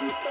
Let's go.